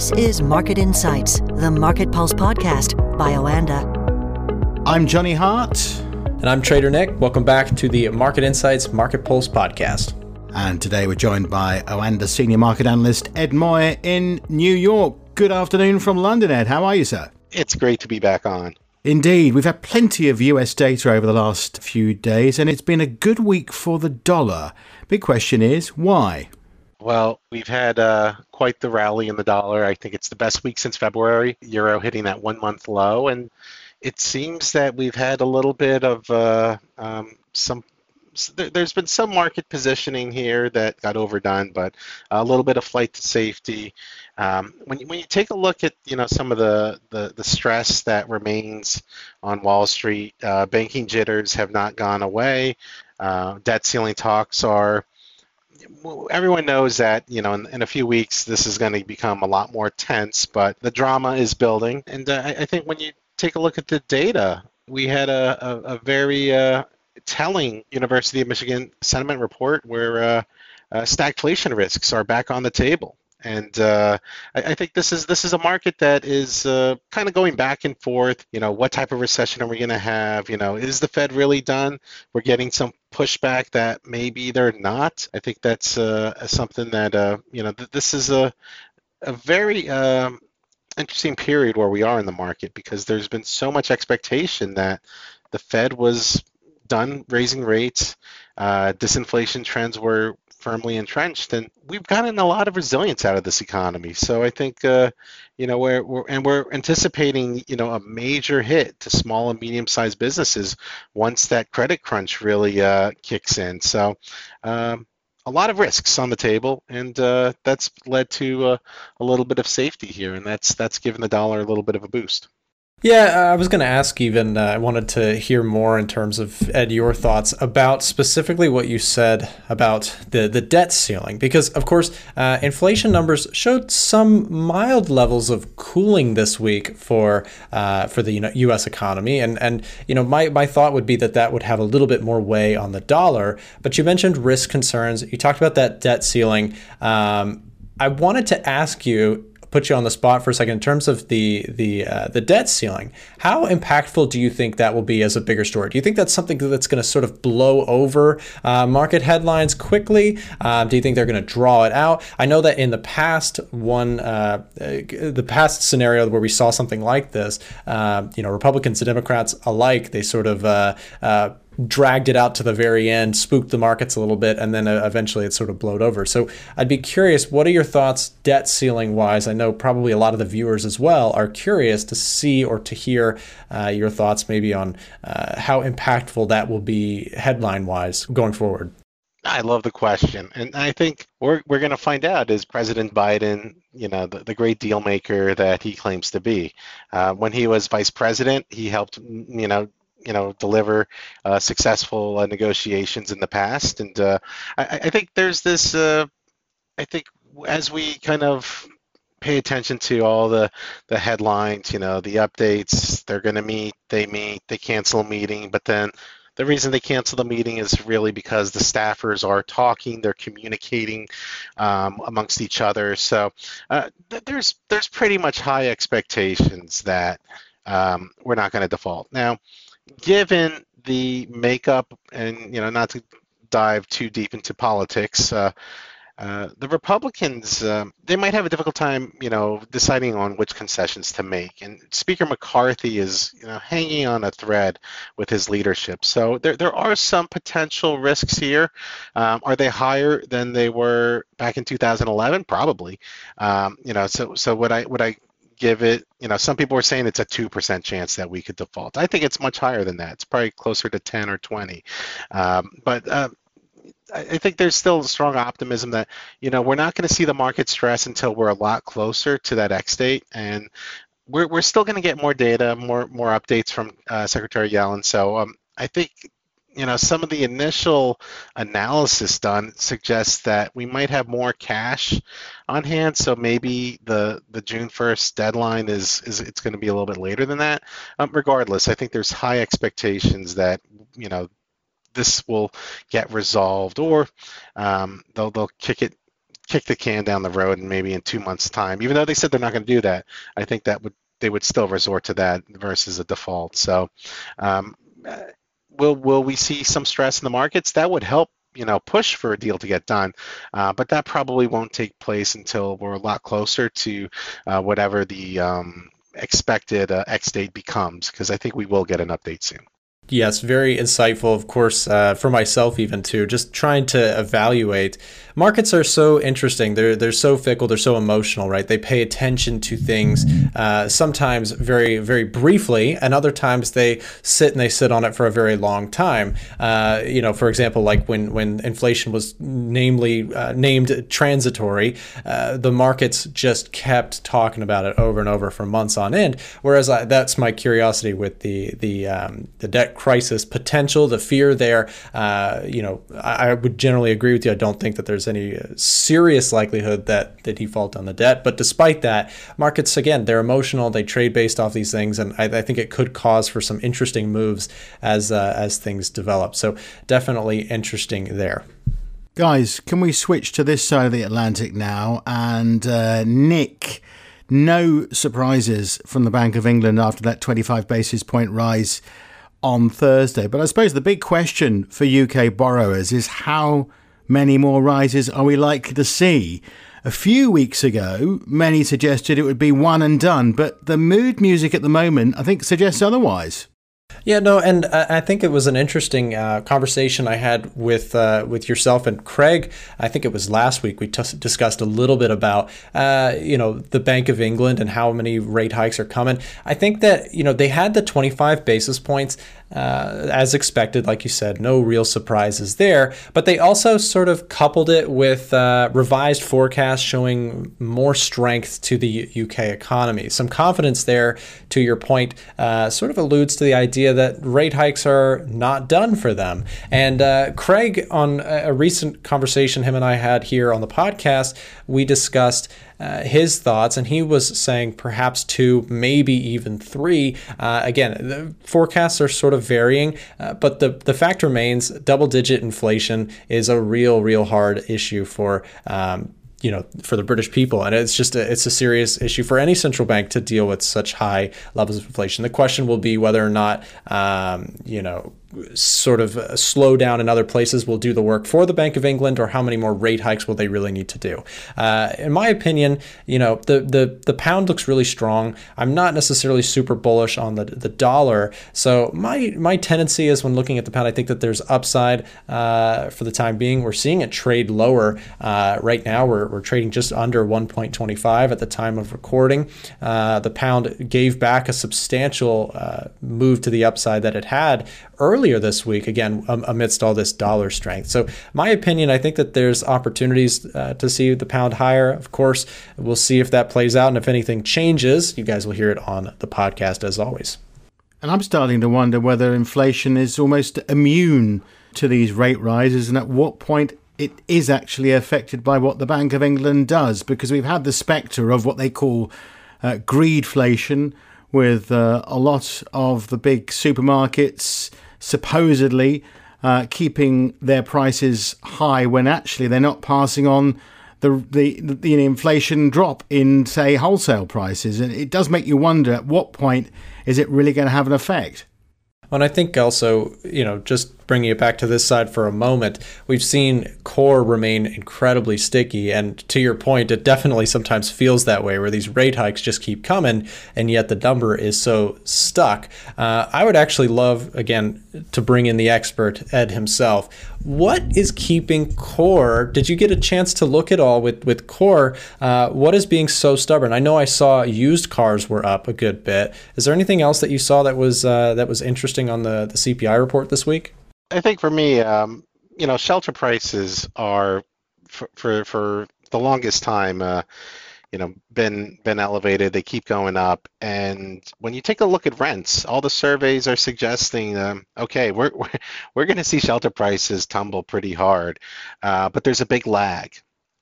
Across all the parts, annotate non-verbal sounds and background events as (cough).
This is Market Insights, the Market Pulse podcast by Oanda. I'm Jonny Hart. And I'm Trader Nick. Welcome back to the Market Insights Market Pulse podcast. And today we're joined by Oanda Senior Market Analyst Ed Moya in New York. Good afternoon from London, Ed. How are you, sir? It's great to be back on. Indeed, we've had plenty of US data over the last few days, and it's been a good week for the dollar. Big question is why? Well, we've had uh, quite the rally in the dollar. I think it's the best week since February. Euro hitting that one month low, and it seems that we've had a little bit of uh, um, some. There's been some market positioning here that got overdone, but a little bit of flight to safety. Um, when you, when you take a look at you know some of the the, the stress that remains on Wall Street, uh, banking jitters have not gone away. Uh, debt ceiling talks are everyone knows that you know in, in, a few weeks this is going to become a lot more tense but the drama is building and uh, I, I, think when you take a look at the data we had a, a, a very uh, telling university of michigan sentiment report where uh, uh stagflation risks are back on the table and uh, I, I, think this is this is a market that is uh, kind of going back and forth. You know, what type of recession are we going to have? You know, is the Fed really done? We're getting some pushback that maybe they're not. I think that's uh, something that uh, you know th- this is a a very um, interesting period where we are in the market because there's been so much expectation that the Fed was done raising rates. Uh, disinflation trends were firmly entrenched, and we've gotten a lot of resilience out of this economy. So I think, uh, you know, we're, we're, and we're anticipating, you know, a major hit to small and medium-sized businesses once that credit crunch really uh, kicks in. So. Um, a lot of risks on the table, and uh, that's led to uh, a little bit of safety here, and that's that's given the dollar a little bit of a boost. Yeah, I was going to ask even, uh, I wanted to hear more in terms of, Ed, your thoughts about specifically what you said about the, the debt ceiling. Because, of course, uh, inflation numbers showed some mild levels of cooling this week for uh, for the U.S. economy. And, and you know, my, my thought would be that that would have a little bit more weight on the dollar. But you mentioned risk concerns. You talked about that debt ceiling. Um, I wanted to ask you put you on the spot for a second in terms of the the uh, the debt ceiling. How impactful do you think that will be as a bigger story? Do you think that's something that's going to sort of blow over uh, market headlines quickly? Um, do you think they're going to draw it out? I know that in the past one uh, the past scenario where we saw something like this, uh, you know, Republicans and Democrats alike, they sort of uh, uh, dragged it out to the very end, spooked the markets a little bit, and then uh, eventually it sort of blowed over. So I'd be curious, what are your thoughts debt ceiling wise? I know probably a lot of the viewers as well are curious to see or to hear uh, your thoughts maybe on uh, how impactful that will be headline wise going forward. I love the question, and I think we're we're going to find out is President Biden, you know, the, the great deal maker that he claims to be. Uh, when he was vice president, he helped, you know, you know deliver uh, successful uh, negotiations in the past and uh, I, I, think there's this uh, i think as we kind of pay attention to all the the headlines you know the updates they're going to meet they meet they cancel a meeting but then the reason they cancel the meeting is really because the staffers are talking, they're communicating um, amongst each other. So uh, th- there's there's pretty much high expectations that um, we're not going to default. Now, given the makeup, and you know, not to dive too deep into politics, uh, uh, the Republicans um, they might have a difficult time, you know, deciding on which concessions to make. And Speaker McCarthy is, you know, hanging on a thread with his leadership. So there there are some potential risks here. Um, are they higher than they were back in 2011? Probably. Um, you know, so so what I what I give it, you know, some people are saying it's a 2% chance that we could default. I think it's much higher than that. It's probably closer to 10 or 20. Um, but uh, I think there's still strong optimism that, you know, we're not going to see the market stress until we're a lot closer to that X date. And we're, we're still going to get more data, more more updates from uh, Secretary Yellen. So um, I think you know, some of the initial analysis done suggests that we might have more cash on hand. So maybe the the June 1st deadline is is it's going to be a little bit later than that. Um, regardless, I think there's high expectations that you know this will get resolved, or um, they'll they'll kick it kick the can down the road and maybe in two months' time. Even though they said they're not going to do that, I think that would they would still resort to that versus a default. So, um, will will we see some stress in the markets? That would help you know push for a deal to get done uh, but that probably won't take place until we're a lot closer to uh, whatever the um, expected uh, x date becomes because i think we will get an update soon yes very insightful of course uh, for myself even too just trying to evaluate markets are so interesting. They're they're so fickle. They're so emotional, right? They pay attention to things uh, sometimes very very briefly, and other times they sit and they sit on it for a very long time. Uh, you know, for example, like when when inflation was namely uh, named transitory, uh, the markets just kept talking about it over and over for months on end. Whereas I, that's my curiosity with the the um, the debt crisis potential, the fear there. Uh, you know, I, I would generally agree with you. I don't think that there's there's any serious likelihood that they default on the debt. But despite that, markets, again, they're emotional. They trade based off these things. And I, I think it could cause for some interesting moves as, uh, as things develop. So definitely interesting there. Guys, can we switch to this side of the Atlantic now? And uh, Nick, no surprises from the Bank of England after that 25 basis point rise on Thursday. But I suppose the big question for UK borrowers is how many more rises are we likely to see? A few weeks ago, many suggested it would be one and done, but the mood music at the moment, I think, suggests otherwise. Yeah, no, and I think it was an interesting uh, conversation I had with uh, with yourself and Craig. I think it was last week. We t- discussed a little bit about uh, you know the Bank of England and how many rate hikes are coming. I think that you know they had the 25 basis points uh, as expected, like you said, no real surprises there. But they also sort of coupled it with uh, revised forecasts showing more strength to the UK economy. Some confidence there, to your point, uh, sort of alludes to the idea that rate hikes are not done for them. And uh, Craig, on a recent conversation him and I had here on the podcast, we discussed. Uh, his thoughts, and he was saying perhaps two, maybe even three. Uh, again, the forecasts are sort of varying, uh, but the, the fact remains double digit inflation is a real, real hard issue for um, you know for the British people, and it's just a, it's a serious issue for any central bank to deal with such high levels of inflation. The question will be whether or not um, you know sort of slow down in other places will do the work for the Bank of England, or how many more rate hikes will they really need to do? Uh, in my opinion, you know, the, the the pound looks really strong. I'm not necessarily super bullish on the the dollar. So my my tendency is when looking at the pound, I think that there's upside uh, for the time being. We're seeing it trade lower uh, right now. We're we're trading just under 1.25 at the time of recording. Uh, the pound gave back a substantial uh, move to the upside that it had earlier this week, again, amidst all this dollar strength. So, my opinion, I think that there's opportunities uh, to see the pound higher. Of course, we'll see if that plays out. And if anything changes, you guys will hear it on the podcast as always. And I'm starting to wonder whether inflation is almost immune to these rate rises and at what point it is actually affected by what the Bank of England does, because we've had the spectre of what they call uh, greedflation, with uh, a lot of the big supermarkets supposedly uh, keeping their prices high when actually they're not passing on the, the the inflation drop in say wholesale prices, and it does make you wonder at what point is it really going to have an effect. And I think also, you know, just bringing it back to this side for a moment, we've seen core remain incredibly sticky. And to your point, it definitely sometimes feels that way where these rate hikes just keep coming and yet the number is so stuck. Uh, I would actually love, again, to bring in the expert, Ed himself. What is keeping core? Did you get a chance to look at all with, with core? Uh, what is being so stubborn? I know I saw used cars were up a good bit. Is there anything else that you saw that was uh, that was interesting on the, the CPI report this week? I think for me, um, you know, shelter prices are for for, for the longest time, uh, you know, been been elevated. They keep going up, and when you take a look at rents, all the surveys are suggesting, um, okay, we're (laughs) we're, we're going to see shelter prices tumble pretty hard, uh, but there's a big lag.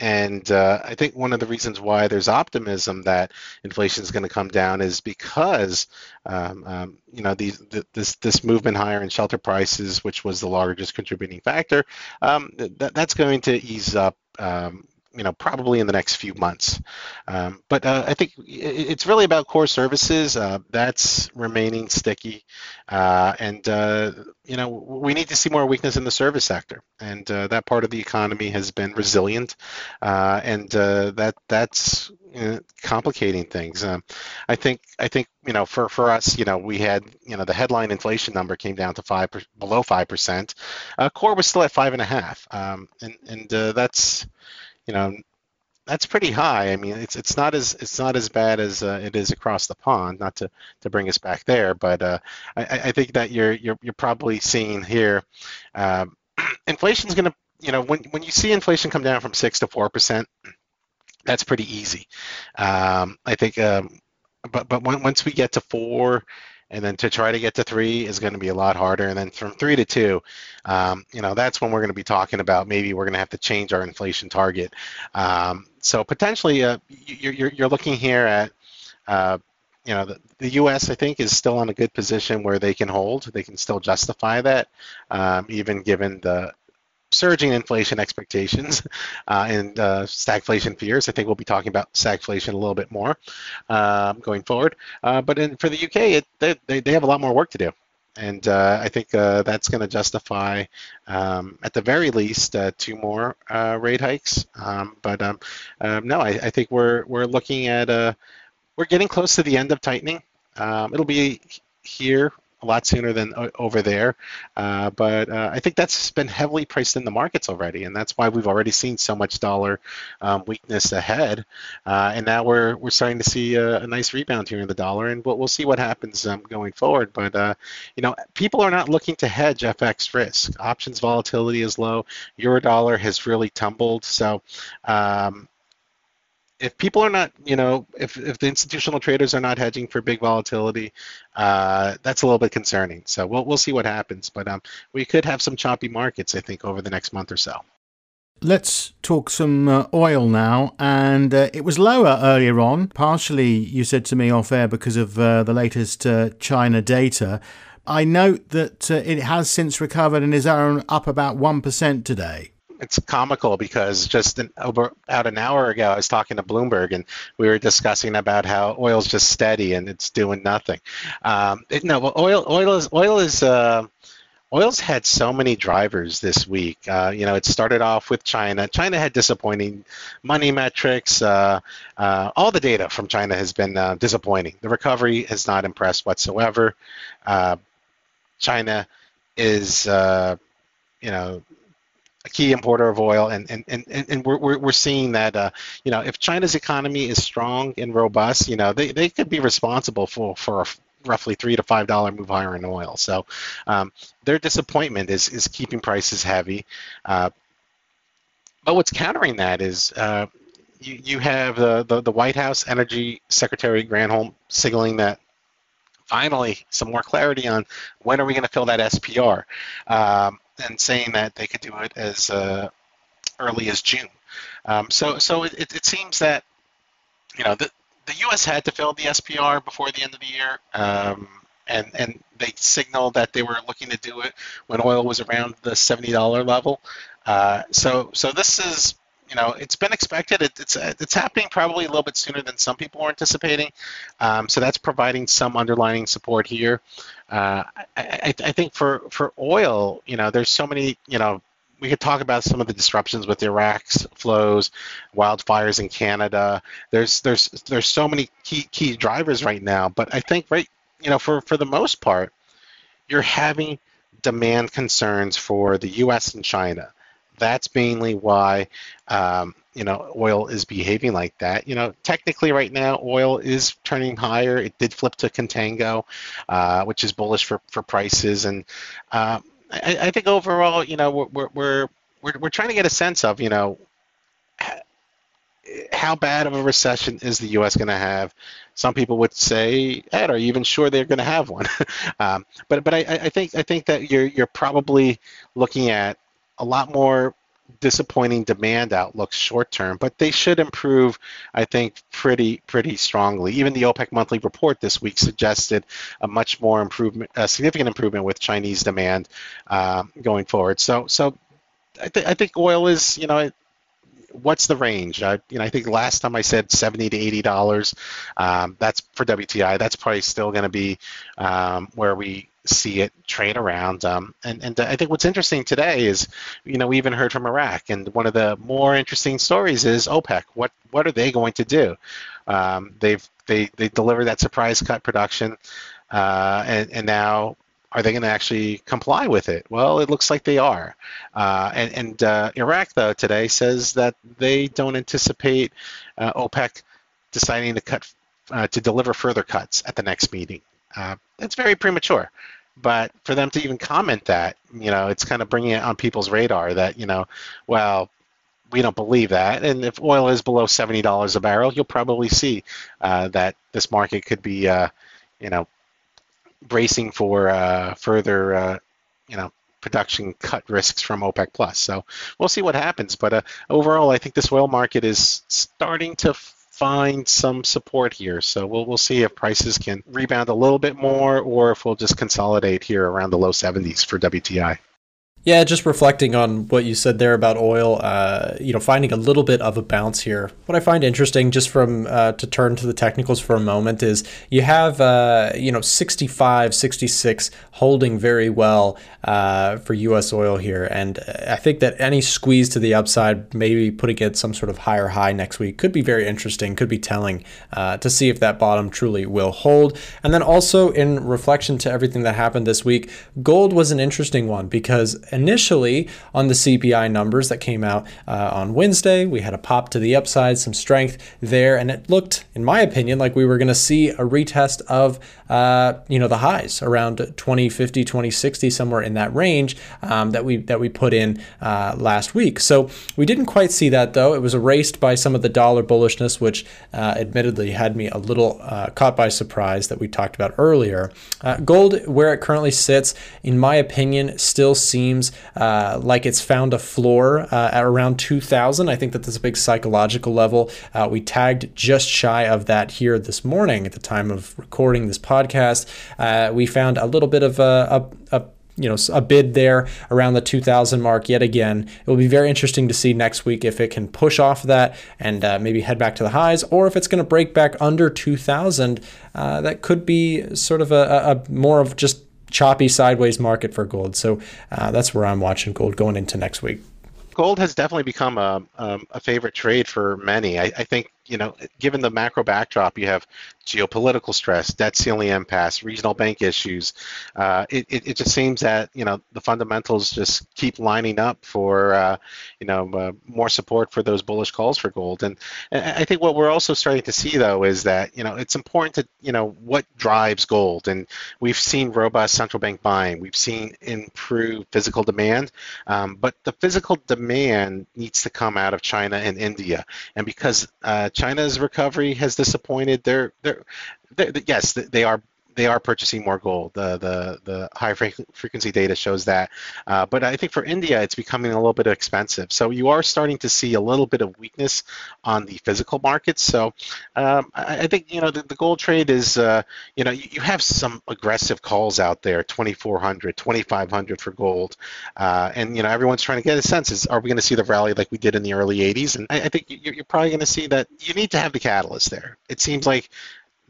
And uh, I think one of the reasons why there's optimism that inflation is going to come down is because um, um, you know these, this this movement higher in shelter prices, which was the largest contributing factor, um, that, that's going to ease up um, you know, probably in the next few months. Um, but uh, I think it's really about core services. Uh, that's remaining sticky, uh, and uh, you know, we need to see more weakness in the service sector, and uh, that part of the economy has been resilient, uh, and that that's complicating things. Um, I think I think you know for for us, you know, we had you know the headline inflation number came down to five below five percent. core was still at five and a half, um, and and that's you know, that's pretty high. I mean, it's it's not as it's not as bad as uh, it is across the pond. Not to, to bring us back there, but uh, I, I think that you're you're you're probably seeing here, uh, (clears throat) inflation's going to you know when when you see inflation come down from six to four percent, that's pretty easy. Um, I think, um, but but when, once we get to four and then to try to get to three is going to be a lot harder. And then from three to two, um, you know, that's when we're going to be talking about maybe we're going to have to change our inflation target. Um, so potentially, uh, you're, you're looking here at, uh, you know, the, the, U.S. I think is still in a good position where they can hold, they can still justify that, um, even given the surging inflation expectations (laughs) uh, and uh, stagflation fears. I think we'll be talking about stagflation a little bit more um, going forward. Uh, but in, for the UK, it, they, they have a lot more work to do. And uh, I think uh, that's going to justify, um, at the very least, uh, two more rate hikes. Um, but um, um, no, I, I, think we're we're looking at we're getting close to the end of tightening. It'll be here a lot sooner than over there. Uh, but uh, I think that's been heavily priced in the markets already, and that's why we've already seen so much dollar um, weakness ahead. Uh, and now we're we're starting to see a, a, nice rebound here in the dollar, and we'll, we'll see what happens um, going forward. But uh, you know, people are not looking to hedge FX risk. Options volatility is low. Euro dollar has really tumbled, so. Um, if people are not, you know, if, if the institutional traders are not hedging for big volatility, uh, that's a little bit concerning. So we'll we'll see what happens, but um, we could have some choppy markets, I think, over the next month or so. Let's talk some uh, oil now. And uh, it was lower earlier on. Partially, you said to me off air because of uh, the latest uh, China data. I note that uh, it has since recovered and is up about 1% today it's comical because just an, over, about an hour ago, I was talking to Bloomberg and we were discussing about how oil's just steady and it's doing nothing. Um, it, no, well, oil oil is oil is. Uh, Oil's had so many drivers this week. Uh, you know, it started off with China. China had disappointing money metrics. Uh, uh, all the data from China has been uh, disappointing. The recovery has not impressed whatsoever. Uh, China is, uh, you know, a key importer of oil, and and and, and we're, we're seeing that uh, you know if China's economy is strong and robust, you know they, they could be responsible for for a roughly three to five dollar move higher in oil. So um, their disappointment is is keeping prices heavy. Uh, but what's countering that is uh, you, you have the, the, the White House Energy Secretary Granholm signaling that finally some more clarity on when are we going to fill that SPR. Um, and saying that they could do it as uh, early as June. Um, so so it, it, seems that you know the the U.S. had to fill the SPR before the end of the year, um, and and they signaled that they were looking to do it when oil was around the seventy dollar level. Uh, so so this is you know, it's been expected. It, it's it's happening probably a little bit sooner than some people were anticipating. Um, so that's providing some underlining support here. Uh, I, I, think for for oil, you know, there's so many, you know, we could talk about some of the disruptions with Iraq's flows, wildfires in Canada. There's there's there's so many key key drivers right now. But I think right, you know, for for the most part, you're having demand concerns for the U.S. and China that's mainly why um, you know oil is behaving like that. You know, technically right now oil is turning higher. It did flip to contango, uh, which is bullish for for prices. And uh, I, I, think overall, you know, we're, we're we're we're trying to get a sense of you know how bad of a recession is the U.S. going to have? Some people would say, Ed, are you even sure they're going to have one? (laughs) um, but but I, I, think I think that you're you're probably looking at a lot more disappointing demand outlooks short term, but they should improve, I think, pretty pretty strongly. Even the OPEC monthly report this week suggested a much more improvement, a significant improvement with Chinese demand uh, going forward. So so I, th- I think oil is, you know, what's the range? I, you know, I think last time I said 70 to 80 dollars. Um, that's for WTI. That's probably still going to be um, where we see it trade around. Um, and, and I think what's interesting today is, you know, we even heard from Iraq, and one of the more interesting stories is OPEC. What what are they going to do? Um, they've they they delivered that surprise cut production, uh, and and now are they going to actually comply with it? Well, it looks like they are. Uh, and and uh, Iraq, though, today says that they don't anticipate uh, OPEC deciding to cut uh, to deliver further cuts at the next meeting. Uh, it's very premature. But for them to even comment that, you know, it's kind of bringing it on people's radar that, you know, well, we don't believe that. And if oil is below $70 a barrel, you'll probably see uh, that this market could be, uh, you know, bracing for uh, further, uh, you know, production cut risks from OPEC plus. So we'll see what happens. But uh, overall, I think this oil market is starting to find some support here. So we'll we'll see if prices can rebound a little bit more, or if we'll just consolidate here around the low 70s for WTI. Yeah, just reflecting on what you said there about oil, uh, you know, finding a little bit of a bounce here. What I find interesting, just from uh, to turn to the technicals for a moment, is you have, uh, you know, 65, 66 holding very well uh, for U.S. oil here, and I think that any squeeze to the upside, maybe putting it some sort of higher high next week, could be very interesting, could be telling uh, to see if that bottom truly will hold. And then also in reflection to everything that happened this week, gold was an interesting one because initially on the CPI numbers that came out uh, on Wednesday. We had a pop to the upside, some strength there, and it looked, in my opinion, like we were going to see a retest of uh, you know the highs around 2050, 2060, somewhere in that range um, that we that we put in uh, last week. So we didn't quite see that though. It was erased by some of the dollar bullishness, which uh, admittedly had me a little uh, caught by surprise that we talked about earlier. Uh, gold, where it currently sits, in my opinion, still seems uh, like it's found a floor at around 2,000. I think that that's a big psychological level. We tagged just shy of that here this morning at the time of recording this podcast. Uh, we found a little bit of a, a, a you know a bid there around the 2000 mark yet again it will be very interesting to see next week if it can push off that and uh, maybe head back to the highs or if it's going to break back under 2000 uh, that could be sort of a, a, more of just choppy sideways market for gold. So uh, that's where I'm watching gold going into next week. Gold has definitely become a, um, a favorite trade for many. I, I think you know, given the macro backdrop, you have geopolitical stress, debt ceiling impasse, regional bank issues. Uh, it, it, it, just seems that you know the fundamentals just keep lining up for uh, you know uh, more support for those bullish calls for gold. And, and, I think what we're also starting to see though is that you know it's important to you know what drives gold. And we've seen robust central bank buying, we've seen improved physical demand, um, but the physical demand needs to come out of China and India. And because uh, China's recovery has disappointed. They're, they're, they're, yes, they are they are purchasing more gold. The the the high frequency data shows that. Uh, but I think for India, it's becoming a little bit expensive. So you are starting to see a little bit of weakness on the physical markets. So um, I, I, think you know the, the gold trade is uh, you know you, you, have some aggressive calls out there, 2,400, 2,500 for gold, uh, and you know everyone's trying to get a sense is are we going to see the rally like we did in the early 80s? And I, I think you're, you're probably going to see that you need to have the catalyst there. It seems like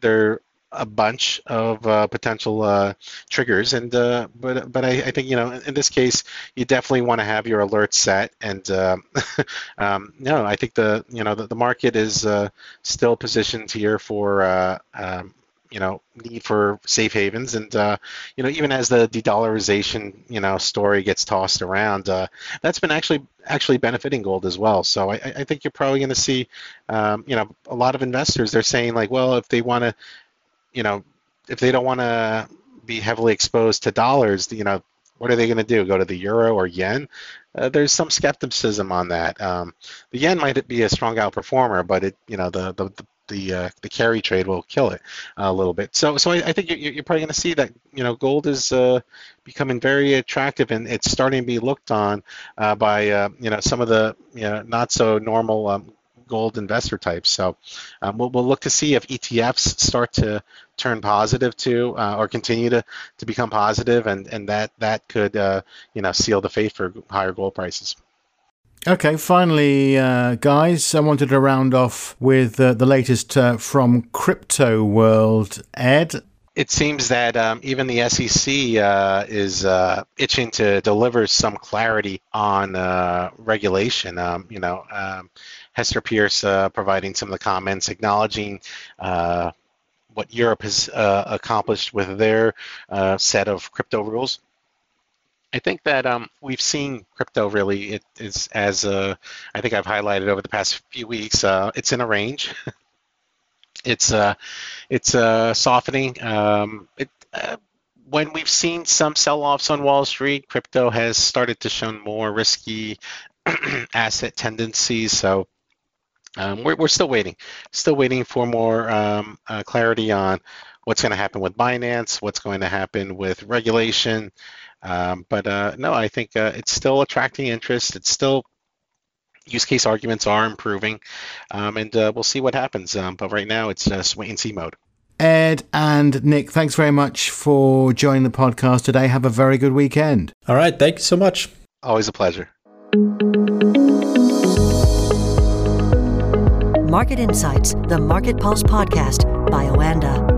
there a bunch of uh, potential uh, triggers and uh, but but I, I, think you know in this case you definitely want to have your alerts set and uh, (laughs) um, no I think the you know the, the market is uh, still positioned here for uh, um, you know need for safe havens and you know even as the de-dollarization you know story gets tossed around that's been actually actually benefiting gold as well. So I, I think you're probably going to see um, you know a lot of investors they're saying like well if they want to you know, if they don't want to be heavily exposed to dollars, you know, what are they going to do? Go to the euro or yen? Uh, there's some skepticism on that. Um, the yen might be a strong outperformer, but it, you know, the the the uh, the carry trade will kill it a little bit. So so I, I think you're, you're, probably going to see that you know gold is uh, becoming very attractive and it's starting to be looked on uh, by uh, you know some of the you know not so normal um, gold investor types. So um, we'll, we'll look to see if ETFs start to turn positive too, uh, or continue to, to become positive, and, and that that could uh, you know seal the fate for higher gold prices. Okay, finally, uh, guys, I wanted to round off with uh, the latest uh, from Crypto World. Ed, it seems that um, even the SEC uh, is uh, itching to deliver some clarity on uh, regulation. Um, you know, um, Hester Peirce uh, providing some of the comments, acknowledging uh, what Europe has uh, accomplished with their set of crypto rules. I think that um, we've seen crypto really it is as I think I've highlighted over the past few weeks. it's in a range. (laughs) it's uh, it's uh, softening. Um, it, uh, when we've seen some sell-offs on Wall Street, crypto has started to show more risky (clears throat) asset tendencies. So um, we're, we're still waiting, still waiting for more um, uh, clarity on what's going to happen with Binance, what's going to happen with regulation. Um, but uh, no, I think uh, it's still attracting interest. It's still use case arguments are improving, um, and uh, we'll see what happens. Um, but right now, it's just wait and see mode. Ed and Nick, thanks very much for joining the podcast today. Have a very good weekend. All right. Thank you so much. Always a pleasure. Market Insights, the Market Pulse podcast by Oanda.